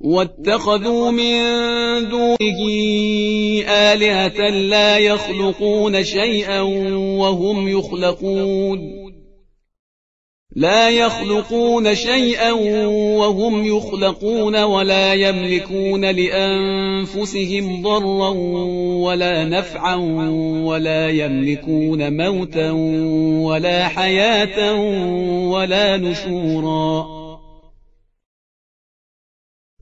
واتخذوا من دونه آلهة لا يخلقون شيئا وهم يخلقون. لا يخلقون شيئا وهم يخلقون ولا يملكون لأنفسهم ضرا ولا نفعا ولا يملكون موتا ولا حياة ولا نشورا.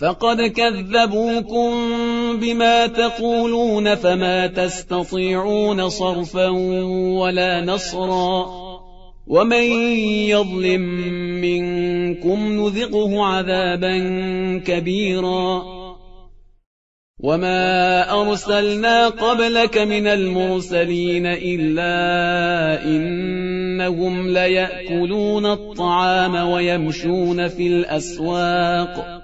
فقد كذبوكم بما تقولون فما تستطيعون صرفا ولا نصرا ومن يظلم منكم نذقه عذابا كبيرا وما أرسلنا قبلك من المرسلين إلا إنهم ليأكلون الطعام ويمشون في الأسواق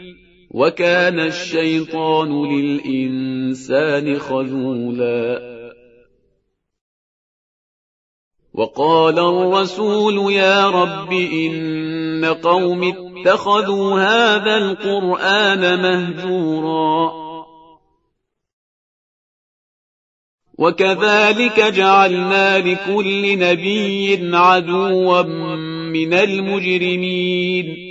وكان الشيطان للإنسان خذولا. وقال الرسول يا رب إن قوم اتخذوا هذا القرآن مهجوراً. وكذلك جعلنا لكل نبي عدوا من المجرمين.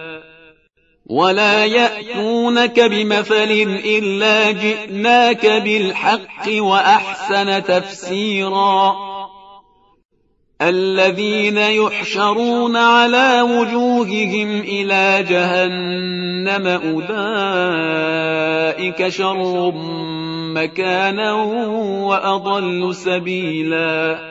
ولا يأتونك بمثل إلا جئناك بالحق وأحسن تفسيرا الذين يحشرون على وجوههم إلى جهنم أولئك شر مكانا وأضل سبيلا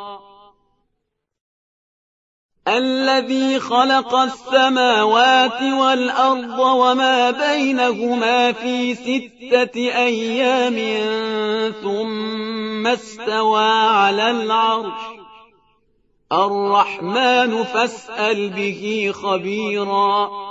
الذي خلق السماوات والأرض وما بينهما في ستة أيام ثم استوى على العرش. الرحمن فاسأل به خبيراً.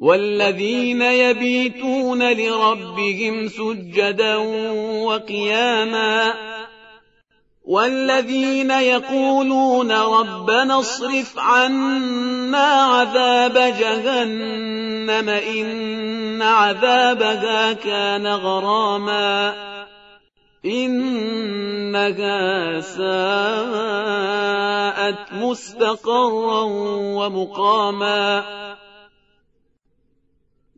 والذين يبيتون لربهم سجدا وقياما والذين يقولون ربنا اصرف عنا عذاب جهنم إن عذابها كان غراما إنها ساءت مستقرا ومقاما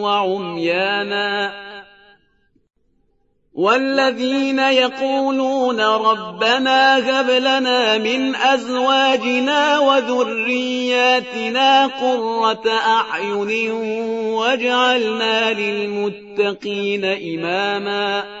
وعميانا. والذين يقولون ربنا هب لنا من أزواجنا وذرياتنا قرة أعين واجعلنا للمتقين إماما.